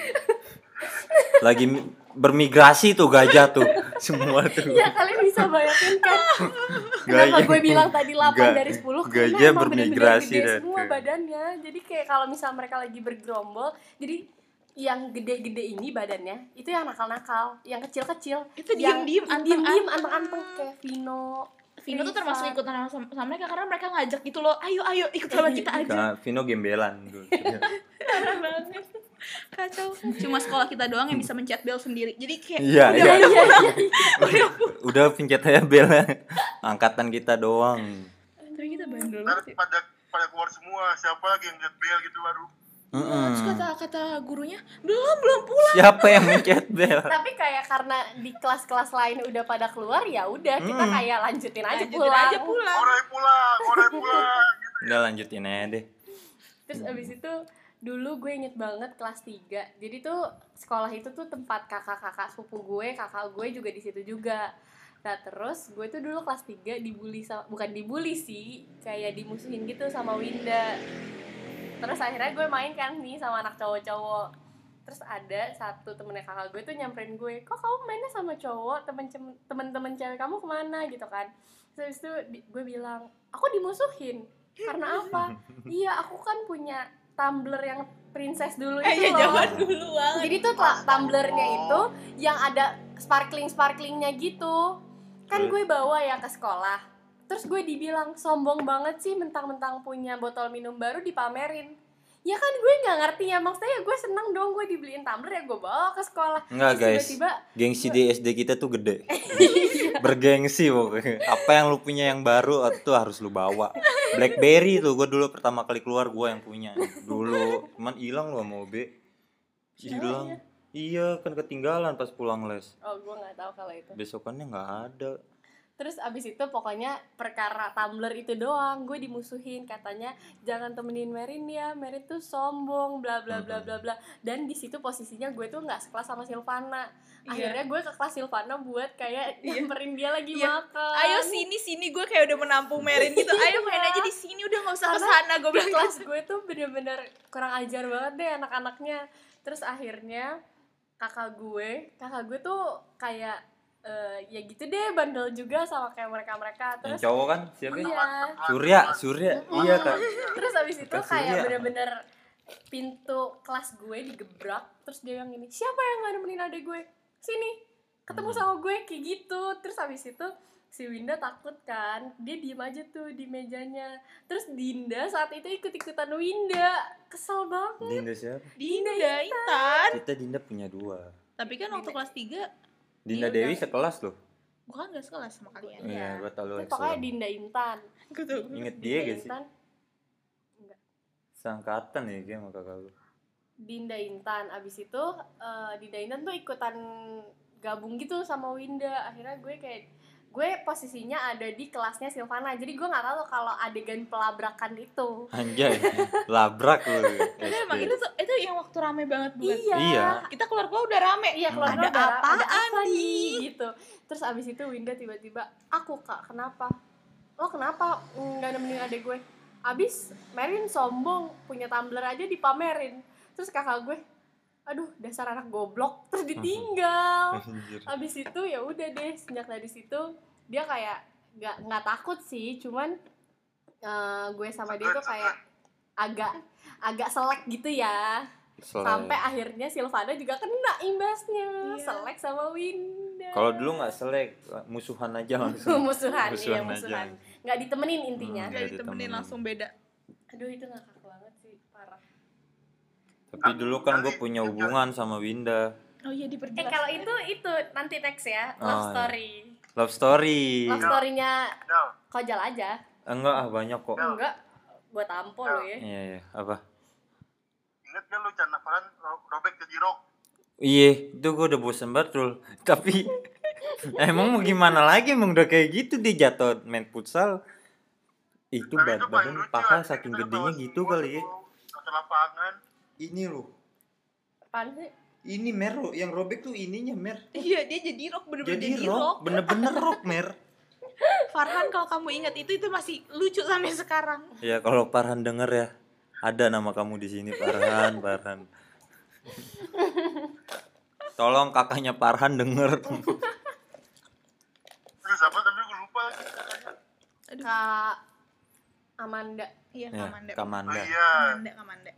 lagi mi- bermigrasi tuh gajah tuh semua tuh. Ya kalian bisa bayangin kan? Kenapa gue bilang tadi 8 Ga- dari 10 Karena gajah bermigrasi gede dah semua tuh. badannya. Jadi kayak kalau misal mereka lagi bergerombol Jadi yang gede-gede ini badannya itu yang nakal-nakal, yang kecil-kecil, Itu yang diem-diem, diem-diem, anteng-anteng. kayak Vino, Vino tuh termasuk ikutan sama, sama mereka karena mereka ngajak gitu loh ayo ayo ikut sama kita aja. Karena Vino gembelan. Banget. Kacau. Cuma sekolah kita doang yang bisa mencet bel sendiri. Jadi kayak Iya, udah iya. udah iya, iya. Udah pencet aja bel angkatan kita doang. tapi kita bandel ya. pada pada keluar semua siapa lagi yang lihat bel gitu baru Mm-mm. Terus kata kata gurunya belum belum pulang Siapa yang mencet bel? Tapi kayak karena di kelas-kelas lain udah pada keluar ya udah kita Hmm. kayak lanjutin aja Lanjutin pulang. aja pulang orang pulang orang pulang gitu Udah lanjutin aja deh. Terus abis itu dulu gue inget banget kelas 3 Jadi tuh sekolah itu tuh tempat kakak-kakak sepupu gue, kakak gue juga di situ juga. Nah terus gue tuh dulu kelas 3 dibully sama, bukan dibully sih, kayak dimusuhin gitu sama Winda. Terus akhirnya gue main kan nih sama anak cowok-cowok. Terus ada satu temennya kakak gue tuh nyamperin gue, kok kamu mainnya sama cowok, temen temen-temen cewek kamu ke mana gitu kan? Terus itu di- gue bilang, aku dimusuhin. Karena apa? iya, aku kan punya tumbler yang princess dulu eh itu ya loh. zaman dulu banget Jadi tuh tumblernya itu yang ada sparkling sparklingnya gitu. Kan gue bawa ya ke sekolah. Terus gue dibilang sombong banget sih mentang-mentang punya botol minum baru dipamerin. Ya kan gue nggak ngerti ya maksudnya gue seneng dong gue dibeliin tumbler ya gue bawa ke sekolah. Enggak Terus guys, Tiba-tiba gengsi di SD kita tuh gede. Bergengsi pokoknya. Apa yang lu punya yang baru itu harus lu bawa. Blackberry tuh gue dulu pertama kali keluar gue yang punya. Dulu cuman hilang lu sama OB. Hilang. Iya kan ketinggalan pas pulang les. oh gue nggak tahu kalau itu. Besokannya nggak ada. Terus abis itu pokoknya perkara tumbler itu doang gue dimusuhin katanya jangan temenin Merin ya Merin tuh sombong bla bla bla bla bla. Dan di situ posisinya gue tuh nggak sekelas sama Silvana. Iya. akhirnya gue ke kelas Silvana buat kayak Iya. nyamperin dia lagi Iya. makan. Ayo sini sini. Gue kayak udah menampung Merin gitu. Ayo main aja di sini udah nggak usah ke sana gue bilang kelas gue tuh bener-bener kurang ajar banget deh anak-anaknya. Terus akhirnya kakak gue kakak gue tuh kayak eh, ya gitu deh bandel juga sama kayak mereka-mereka Yang terus cowok kan siapa? ya? iya Surya, Surya. Iya kan. terus abis itu kayak bener-bener pintu kelas gue digebrak terus dia yang gini siapa yang gak nemenin adek gue sini ketemu Hmm. sama gue kayak gitu terus abis itu si Winda takut kan dia diem aja tuh di mejanya terus Dinda saat itu ikut-ikutan Winda kesel banget Dinda siapa? Dinda Intan Kita Dinda punya dua. tapi kan waktu kelas 3 Dinda Iya, Dewi udah. sekelas loh. gue kan gak sekelas sama kalian Iya. Iya, gua tahu lu pokoknya. Dinda Intan gue tuh Inget dia Dinda gak sih? Intan Sangkatan ya kayak sama kakak lu. Dinda Intan abis itu eh, Dinda Intan tuh ikutan gabung gitu sama Winda akhirnya gue kayak gue posisinya ada di kelasnya Silvana. Jadi gue nggak tahu kalau adegan pelabrakan itu. Anjay, labrak lu. tapi emang itu tuh itu yang waktu rame banget bukan? Iya. Iya. kita keluar keluar udah rame. Iya keluar Ada keluar, apaan ada apa nih? nih? Gitu. Terus abis itu Winda tiba-tiba aku kak kenapa? Lo kenapa? Nggak nemenin adek gue. Abis Merin sombong punya tumbler aja dipamerin. Terus kakak gue aduh dasar anak goblok terus ditinggal Anjir. abis itu ya udah deh sejak dari situ dia kayak nggak nggak takut sih cuman eh, gue sama dia tuh kayak agak agak selek gitu ya Selek. sampai akhirnya Silvana juga kena imbasnya Iya. selek sama Winda Kalau dulu nggak selek, musuhan aja langsung. musuhan, iya Musuhan aja. musuhan nggak ditemenin intinya Hmm. Gak Nggak ditemenin ditemenin. langsung beda aduh itu parah Tapi dulu kan gue punya hubungan sama Winda. oh iya eh diperjelas kalau itu itu nanti next ya Oh, love iya. story Love story. love storynya Del, kojal aja Enggak ah banyak kok. enggak buat tampol lo ya Iya iya, apa? inget gak lu ro- robek ke jirok Iya, itu gue udah bosan betul. Tapi emang mau gimana lagi emang udah kayak gitu dia jatuh main futsal. Itu bad badan paha saking gedenya gitu kali ya. lapangan Ini loh. apaan sih Ini mer lo, yang robek tuh ininya mer. iya dia jadi rock bener-bener Jadi jadi, rock, rock bener-bener rock mer. Farhan kalau kamu ingat itu itu masih lucu sampai sekarang Ya kalau Farhan denger ya, ada nama kamu di sini Farhan, Farhan. Tolong kakaknya Farhan denger. terus apa tadi gue lupa Kak Amanda. iya ya, Kamanda oh Kamanda. iya Kamanda Kamanda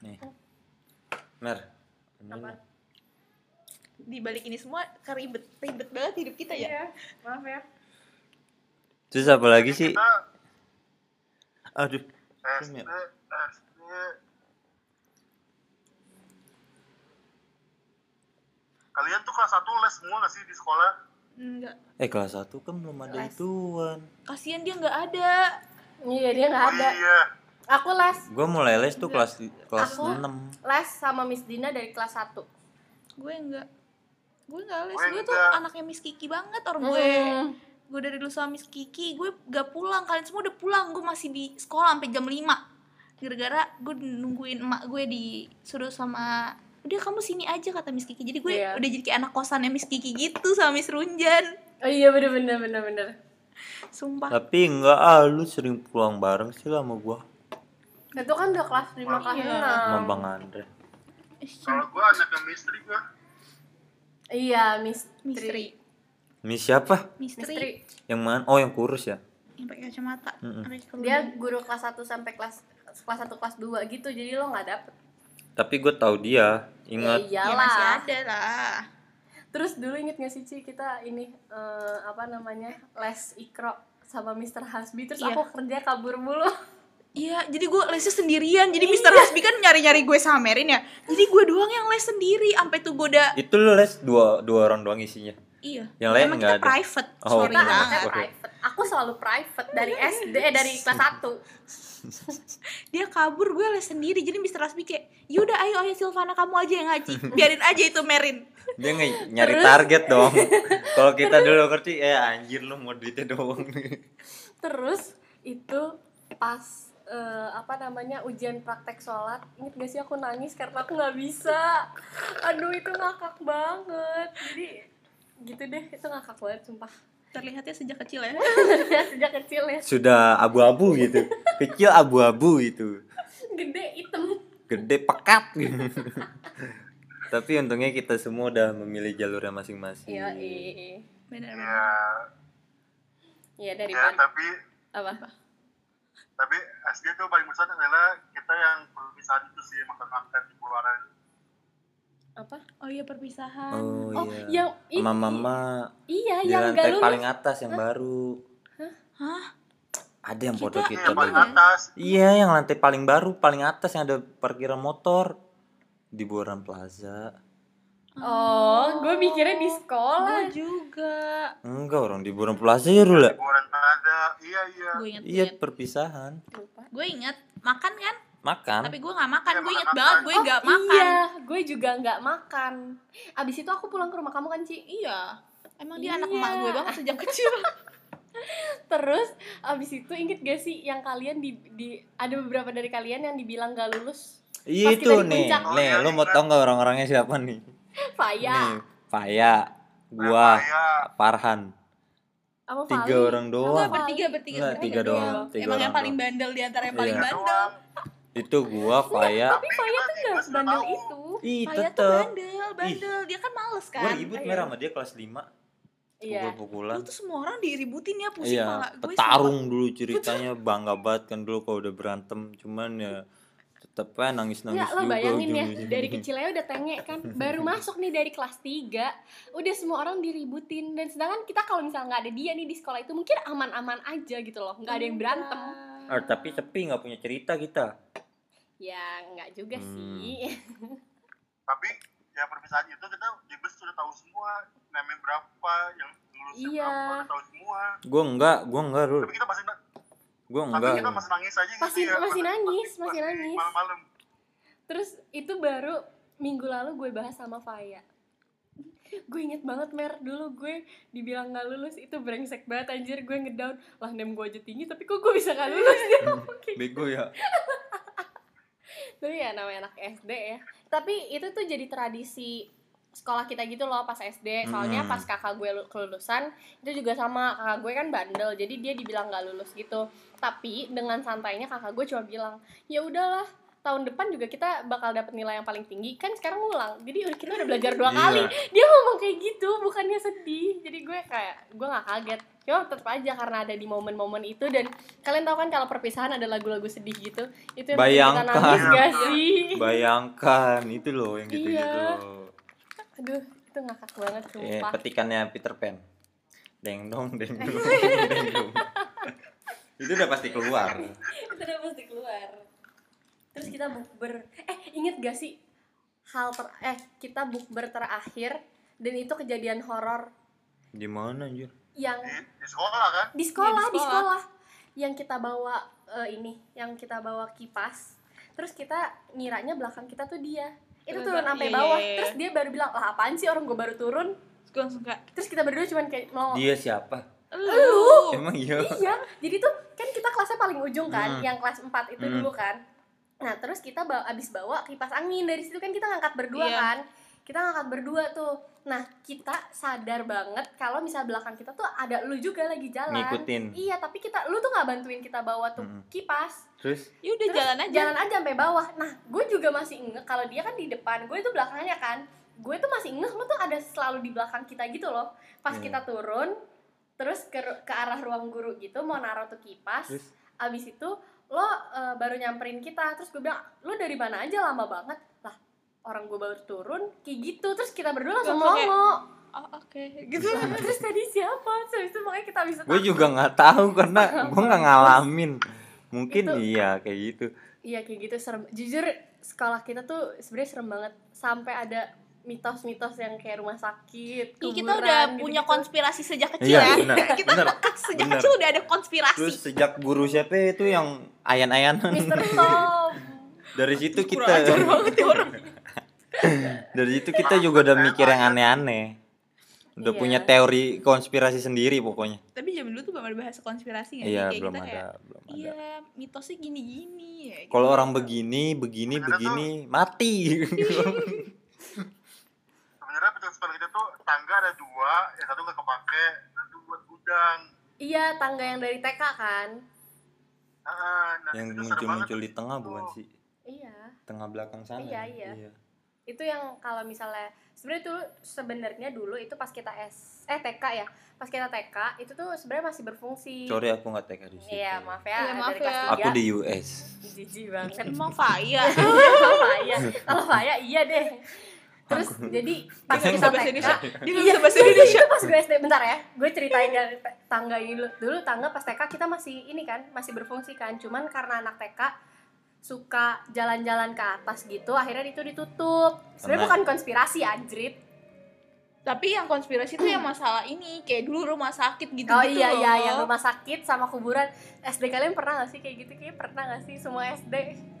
Nih. Mer. ini Apa? di balik ini semua keribet ribet banget hidup kita ya Iya, maaf ya. Terus apa lagi sih? kita Aduh. SD ya. Kalian tuh kelas 1 les semua gak sih di sekolah enggak Eh kelas 1 kan belum ada Les. ituan. kasihan dia nggak ada Iya, dia nggak oh ada. iya Aku les, Gua mulai les tuh kelas kelas Aku- 6. les sama Miss Dina dari kelas 1. gue enggak gue enggak les Gue gue tuh enggak. anaknya Miss Kiki banget orang gue Hmm. gue dari dulu sama Miss Kiki gue gak pulang kalian semua udah pulang gue masih di sekolah sampai jam 5 gara-gara gue nungguin emak gue disuruh sama udah kamu sini aja kata Miss Kiki jadi gue Iya. udah jadi kayak anak kosannya Miss Kiki gitu sama Miss Runjan Oh iya bener bener bener bener. sumpah Tapi enggak ah lu sering pulang bareng sih lah sama gua. Itu kan udah kelas 5 kelas Iya. Sama 6. Bang Andre. Eh, kalau gue anaknya misteri gue Iya, Miss misteri Miss siapa? misteri Misteri. Yang mana? Oh yang kurus ya? yang pakai kacamata pakai kerudung. Dia guru kelas 1 sampai kelas kelas 1 kelas 2 gitu. Jadi lo nggak dapet. Tapi gue tahu dia. Ingat. Ya ya iyalah. masih ada lah Terus dulu inget gak sih Ci kita ini eh, apa namanya les ikro sama Mr. Hasbi terus Iya. aku kerja kabur mulu. Iya, jadi gue lesnya sendirian. Jadi Mr. Hasbi kan nyari-nyari gue sama Merin ya. Jadi gue doang yang les sendiri. Sampai tuh gue udah Itu lu les dua dua orang doang isinya. iya. Yang lain Emang nggak kita ada? private. Oh, Sorry kita iya. banget. Oke. private. Aku selalu private dari SD eh, dari kelas 1. Dia kabur gue les sendiri. Jadi Mr. Hasbi kayak, "Yaudah ayo ayo Silvana kamu aja yang ngaji. Biarin aja itu Merin." Dia nge- nyari Terus? target dong. Kalau kita dulu ngerti, eh anjir lu mau duitnya doang nih. Terus itu pas eh, apa namanya ujian praktek sholat inget gak sih aku nangis karena aku nggak bisa aduh itu ngakak banget jadi gitu deh itu ngakak banget sumpah Terlihatnya sejak kecil ya. sejak kecil ya Sudah abu-abu gitu. Kecil abu-abu gitu. gede hitam Gede pekat gitu. Tapi untungnya kita semua udah memilih jalurnya masing-masing. iya iya Benar ya benar. iya ya daripada tapi apa tapi SD tuh paling besar adalah kita yang perpisahan itu sih makan-makan di keluaran apa Oh iya perpisahan. Oh, oh iya. yang ini Sama mama iya di yang lantai paling atas yang baru. Hah? Ada yang foto Kita- Iya, kita yang paling dulu. atas Iya, yang lantai paling baru, paling atas yang ada parkiran motor di Buaran Plaza. oh gue mikirnya di sekolah Gue juga. Enggak, orang di Buaran Plaza ya, Rula. keluaran ada iya iya Gue inget. Iya, Iya. perpisahan. Gue inget makan kan? Makan. Tapi gue nggak makan. Iya, Gue inget banget gue nggak makan. iya gue juga nggak makan abis itu aku pulang ke rumah kamu kan Ci Iya. Emang dia Iya. anak emak gue banget sejak kecil. Terus abis itu inget gak sih yang kalian di, di ada beberapa dari kalian yang dibilang gak lulus Iya itu nih. puncak. Nih, lu mau tau nggak orang-orangnya siapa nih? Faya Nih, Faya, gua, ya Sama Tiga Fali. orang doang. Enggak, bertiga, bertiga, Enggak, bertiga tiga doang. Tiga Emang yang paling doang. bandel di antara yang paling Iya. bandel. Itu gua, Faya. Tapi Faya tuh gak sebandel itu Ih, Faya tuh bandel, bandel. Dia kan males Gua kan. ribut Iya. merah sama dia kelas 5 Iya Pukul-pukulan. Lu tuh semua orang diributin ya pusing Iya, malah. Gue petarung dulu ceritanya bangga banget kan dulu kalau udah berantem cuman ya tetep aja nangis-nangis Enggak, lo juga bayangin ya, ujung-ujungnya. dari kecilnya udah tengek kan Baru masuk nih dari kelas 3 Udah semua orang diributin Dan sedangkan kita kalau misalnya nggak ada dia nih di sekolah itu Mungkin aman-aman aja gitu loh Nggak ada yang berantem Ah, tapi sepi nggak punya cerita kita. Ya nggak juga Hmm. sih tapi ya perpisahan itu kita di bus sudah tahu semua namanya berapa yang lulus Iya. berapa udah tahu semua Gua enggak, gua enggak dulu. tapi kita masih na- Gua tapi enggak. kita masih nangis aja Masih- gitu ya masih nangis, masih nangis. malam-malam Terus itu baru minggu lalu gue bahas sama Faya Gue inget banget Mer, dulu gue dibilang gak lulus itu brengsek banget anjir Gue ngedown, lah nem gue aja tinggi tapi kok gue bisa gak lulus ya Oke. Bego ya. Tapi ya namanya anak SD ya Tapi itu tuh jadi tradisi sekolah kita gitu loh pas SD soalnya Hmm. pas kakak gue lu- kelulusan itu juga sama. Kakak gue kan bandel jadi dia dibilang nggak lulus gitu. Tapi dengan santainya kakak gue cuma bilang ya udahlah tahun depan juga kita bakal dapet nilai yang paling tinggi. Kan sekarang ulang jadi kita udah belajar dua Iya. kali. Dia ngomong kayak gitu bukannya sedih. Jadi gue kayak gue nggak kaget. Cuma tetap aja karena ada di momen-momen itu. Dan kalian tahu kan kalau perpisahan ada lagu-lagu sedih gitu? Itu yang bikin kita Bayangkan. nangis gak sih? Bayangkan. Itu loh yang gitu-gitu Iya. Aduh itu ngakak banget Eh, sumpah petikannya Peter Pan. Deng dong, deng dong, deng dong. Itu udah pasti keluar. itu udah pasti keluar terus kita bukber eh inget gak sih hal ter eh kita bukber terakhir dan itu kejadian horor Di mana anjir? yang di, di sekolah kan di sekolah, Iya, di di sekolah. sekolah yang kita bawa eh, ini yang kita bawa kipas terus kita ngiranya belakang kita tuh dia itu Iya, turun iya, sampai iya, bawah iya. terus dia baru bilang lah apaan sih orang gue baru turun Terus gue langsung kayak terus kita berdua cuman kayak mau Dia siapa? lu Emang iya? iya jadi tuh kan kita kelasnya paling ujung kan Hmm. yang kelas 4 itu Hmm. dulu kan nah terus kita bawa, abis bawa kipas angin dari situ kan kita ngangkat berdua Iya. kan kita ngangkat berdua tuh. Nah kita sadar banget kalau misal belakang kita tuh ada lu juga lagi jalan. Ngikutin. iya tapi kita lu tuh nggak bantuin kita bawa tuh Hmm. kipas. Terus? Ya udah Terus jalan aja. jalan aja sampai bawah. Nah gue juga masih inget kalau dia kan di depan. Gue itu belakangnya kan. Gue tuh masih inget lu tuh ada selalu di belakang kita gitu loh. Pas Hmm. kita turun terus ke ke arah ruang guru gitu mau naruh tuh kipas. Terus? Abis itu lo eh, baru nyamperin kita. Terus gue bilang lo dari mana aja? Lama banget. Lah orang gue baru turun kayak gitu terus kita berdua langsung kayak- ngomong oh oke gitu terus tadi siapa terus itu makanya kita bisa gue juga nggak tahu karena gue nggak ngalamin. Mungkin Itu- iya kayak gitu. Iya kayak gitu serem. Jujur sekolah kita tuh sebenarnya serem banget. Sampai ada mitos-mitos yang kayak rumah sakit. Ih, kita kuburan, udah gitu-gitu. punya konspirasi sejak kecil Iya, ya kita benar, sejak benar. kecil udah ada konspirasi Terus sejak guru siapa itu yang ayan-ayanan Mister Tom. dari situ kita ajar banget ya orang dari situ kita juga udah mikir yang aneh-aneh. Udah Iya. punya teori konspirasi sendiri pokoknya. tapi zaman dulu tuh belum ada bahasa konspirasi nggak sih? Iya, Kayak belum kita ada, kayak, belum ada. iya mitosnya gini-gini ya, gitu. Kalau orang begini, begini, Sebenarnya begini, mati. sebenarnya sekolah kita tuh tangga ada dua yang satu nggak kepake dan itu buat gudang Iya tangga yang dari TK kan. Ah, nah, yang itu muncul-muncul di tuh. tengah bukan sih? Iya. Tengah belakang sana. Iya, iya. Itu yang kalau misalnya sebenarnya tuh sebenarnya dulu itu pas kita S eh TK ya. Pas kita TK itu tuh sebenarnya masih berfungsi. Sorry aku nggak TK di situ. Iya maaf ya. Iya, maaf dari kelas ya. tiga. Aku di US. Jijik banget. emang Faya Kalau Faya, kalau Faya iya deh. Terus jadi pas Dia kita TK, Indonesia. Dia iya, bahasa Indonesia. itu pas gue SD bentar ya. Gue ceritain dari tangga ini dulu. Dulu tangga pas TK kita masih ini kan, masih berfungsi kan. Cuman karena anak TK suka jalan-jalan ke atas gitu, akhirnya itu ditutup. Sebenarnya bukan konspirasi anjrit. tapi yang konspirasi tuh yang masalah ini kayak dulu rumah sakit gitu Oh gitu iya iya, loh. yang rumah sakit sama kuburan. SD kalian pernah gak sih kayak gitu? Kayak pernah gak sih semua SD?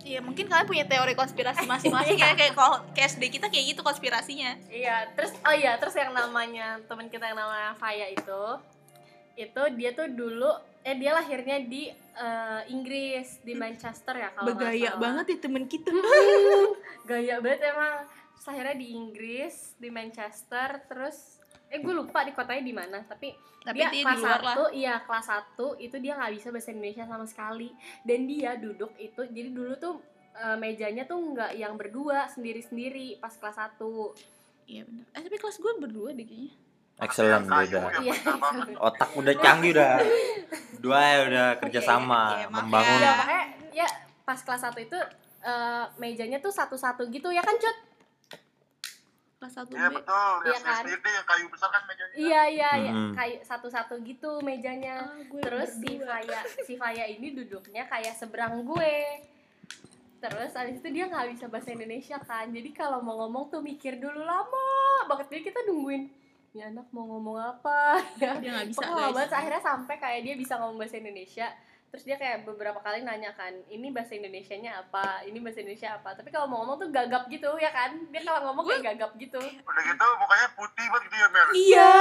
Iya mungkin kalian punya teori konspirasi masing-masing ya kayak kalau kayak SD kita kayak gitu konspirasinya. Iya, terus oh iya, terus yang namanya teman kita yang namanya Faya itu itu dia tuh dulu eh dia lahirnya di eh, Inggris di Manchester ya kalau Begaya banget ya temen kita. Gaya banget emang. Terus akhirnya di Inggris, di Manchester, terus eh gue lupa di kotanya di mana, tapi Tapi dia dia di kelas satu, iya kelas 1 itu dia nggak bisa bahasa Indonesia sama sekali. Dan dia duduk itu, jadi dulu tuh eh, mejanya tuh nggak yang berdua sendiri-sendiri pas kelas 1 Iya benar. Eh tapi kelas gue berdua deh kayaknya. Excellent Kayu beda. yang Iya. banget. Otak udah canggih udah. Dua ya udah kerjasama, iya, maaf membangun. Ya makanya ya pas kelas 1 itu eh, mejanya tuh satu-satu gitu ya kan Cut? Kelas satu Iya betul, Iya yang kan? sendiri yang kayu besar kan mejanya. Iya iya ya, Mhm. kayak satu-satu gitu mejanya. Ah, gue Terus si. Faya si Faya ini duduknya kayak seberang gue. Terus abis itu dia nggak bisa bahasa Indonesia kan. Jadi kalau mau ngomong tuh mikir dulu lama banget. Jadi kita nungguin ya anak mau ngomong apa ya. Dia nggak bisa Pokoknya banget akhirnya sampai kayak dia bisa ngomong bahasa Indonesia terus dia kayak beberapa kali nanya kan ini bahasa Indonesianya apa ini bahasa Indonesia apa tapi kalau mau ngomong tuh gagap gitu ya kan dia kalau ngomong kayak gagap gitu Udah gitu mukanya putih banget gitu ya Mel. iya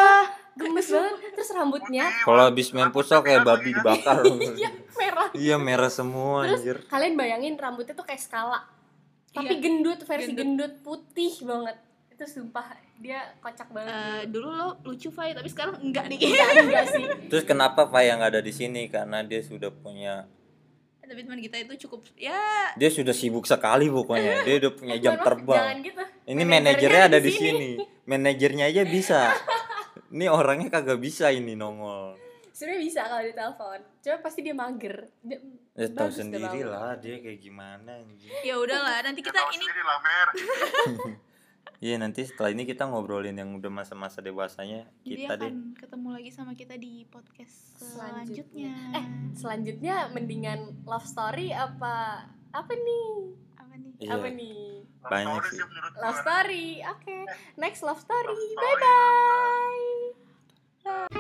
gemes banget terus rambutnya Kalau habis main futsal kayak babi dibakar. iya merah Iya merah semua Terus anjir. kalian bayangin rambutnya tuh kayak skala tapi Iya, gendut versi gendut. gendut. putih banget itu sumpah dia kocak banget Eh, dulu lo lucu Fai tapi sekarang enggak nih Enggak, enggak sih Terus kenapa Pak yang ada di sini? Karena dia sudah punya tapi teman kita itu cukup ya dia sudah sibuk sekali pokoknya. Dia udah punya jam terbang. jangan gitu Ini Manajernya manajernya ada di di sini. sini. Manajernya aja bisa. Ini orangnya kagak bisa ini nongol. sebenarnya bisa kalau ditelepon cuma pasti dia mager dia, Ya tahu sendiri lah dia kayak gimana anjing. ya udahlah nanti kita ini sendiri lah mer Iya nanti setelah ini kita ngobrolin yang udah masa-masa dewasanya dia kita deh. akan ketemu lagi sama kita di podcast Selanjutnya. selanjutnya. Eh, selanjutnya mendingan love story apa apa nih apa nih? Iya. apa nih Banyak Love story sih. love story oke next love story Love story. bye bye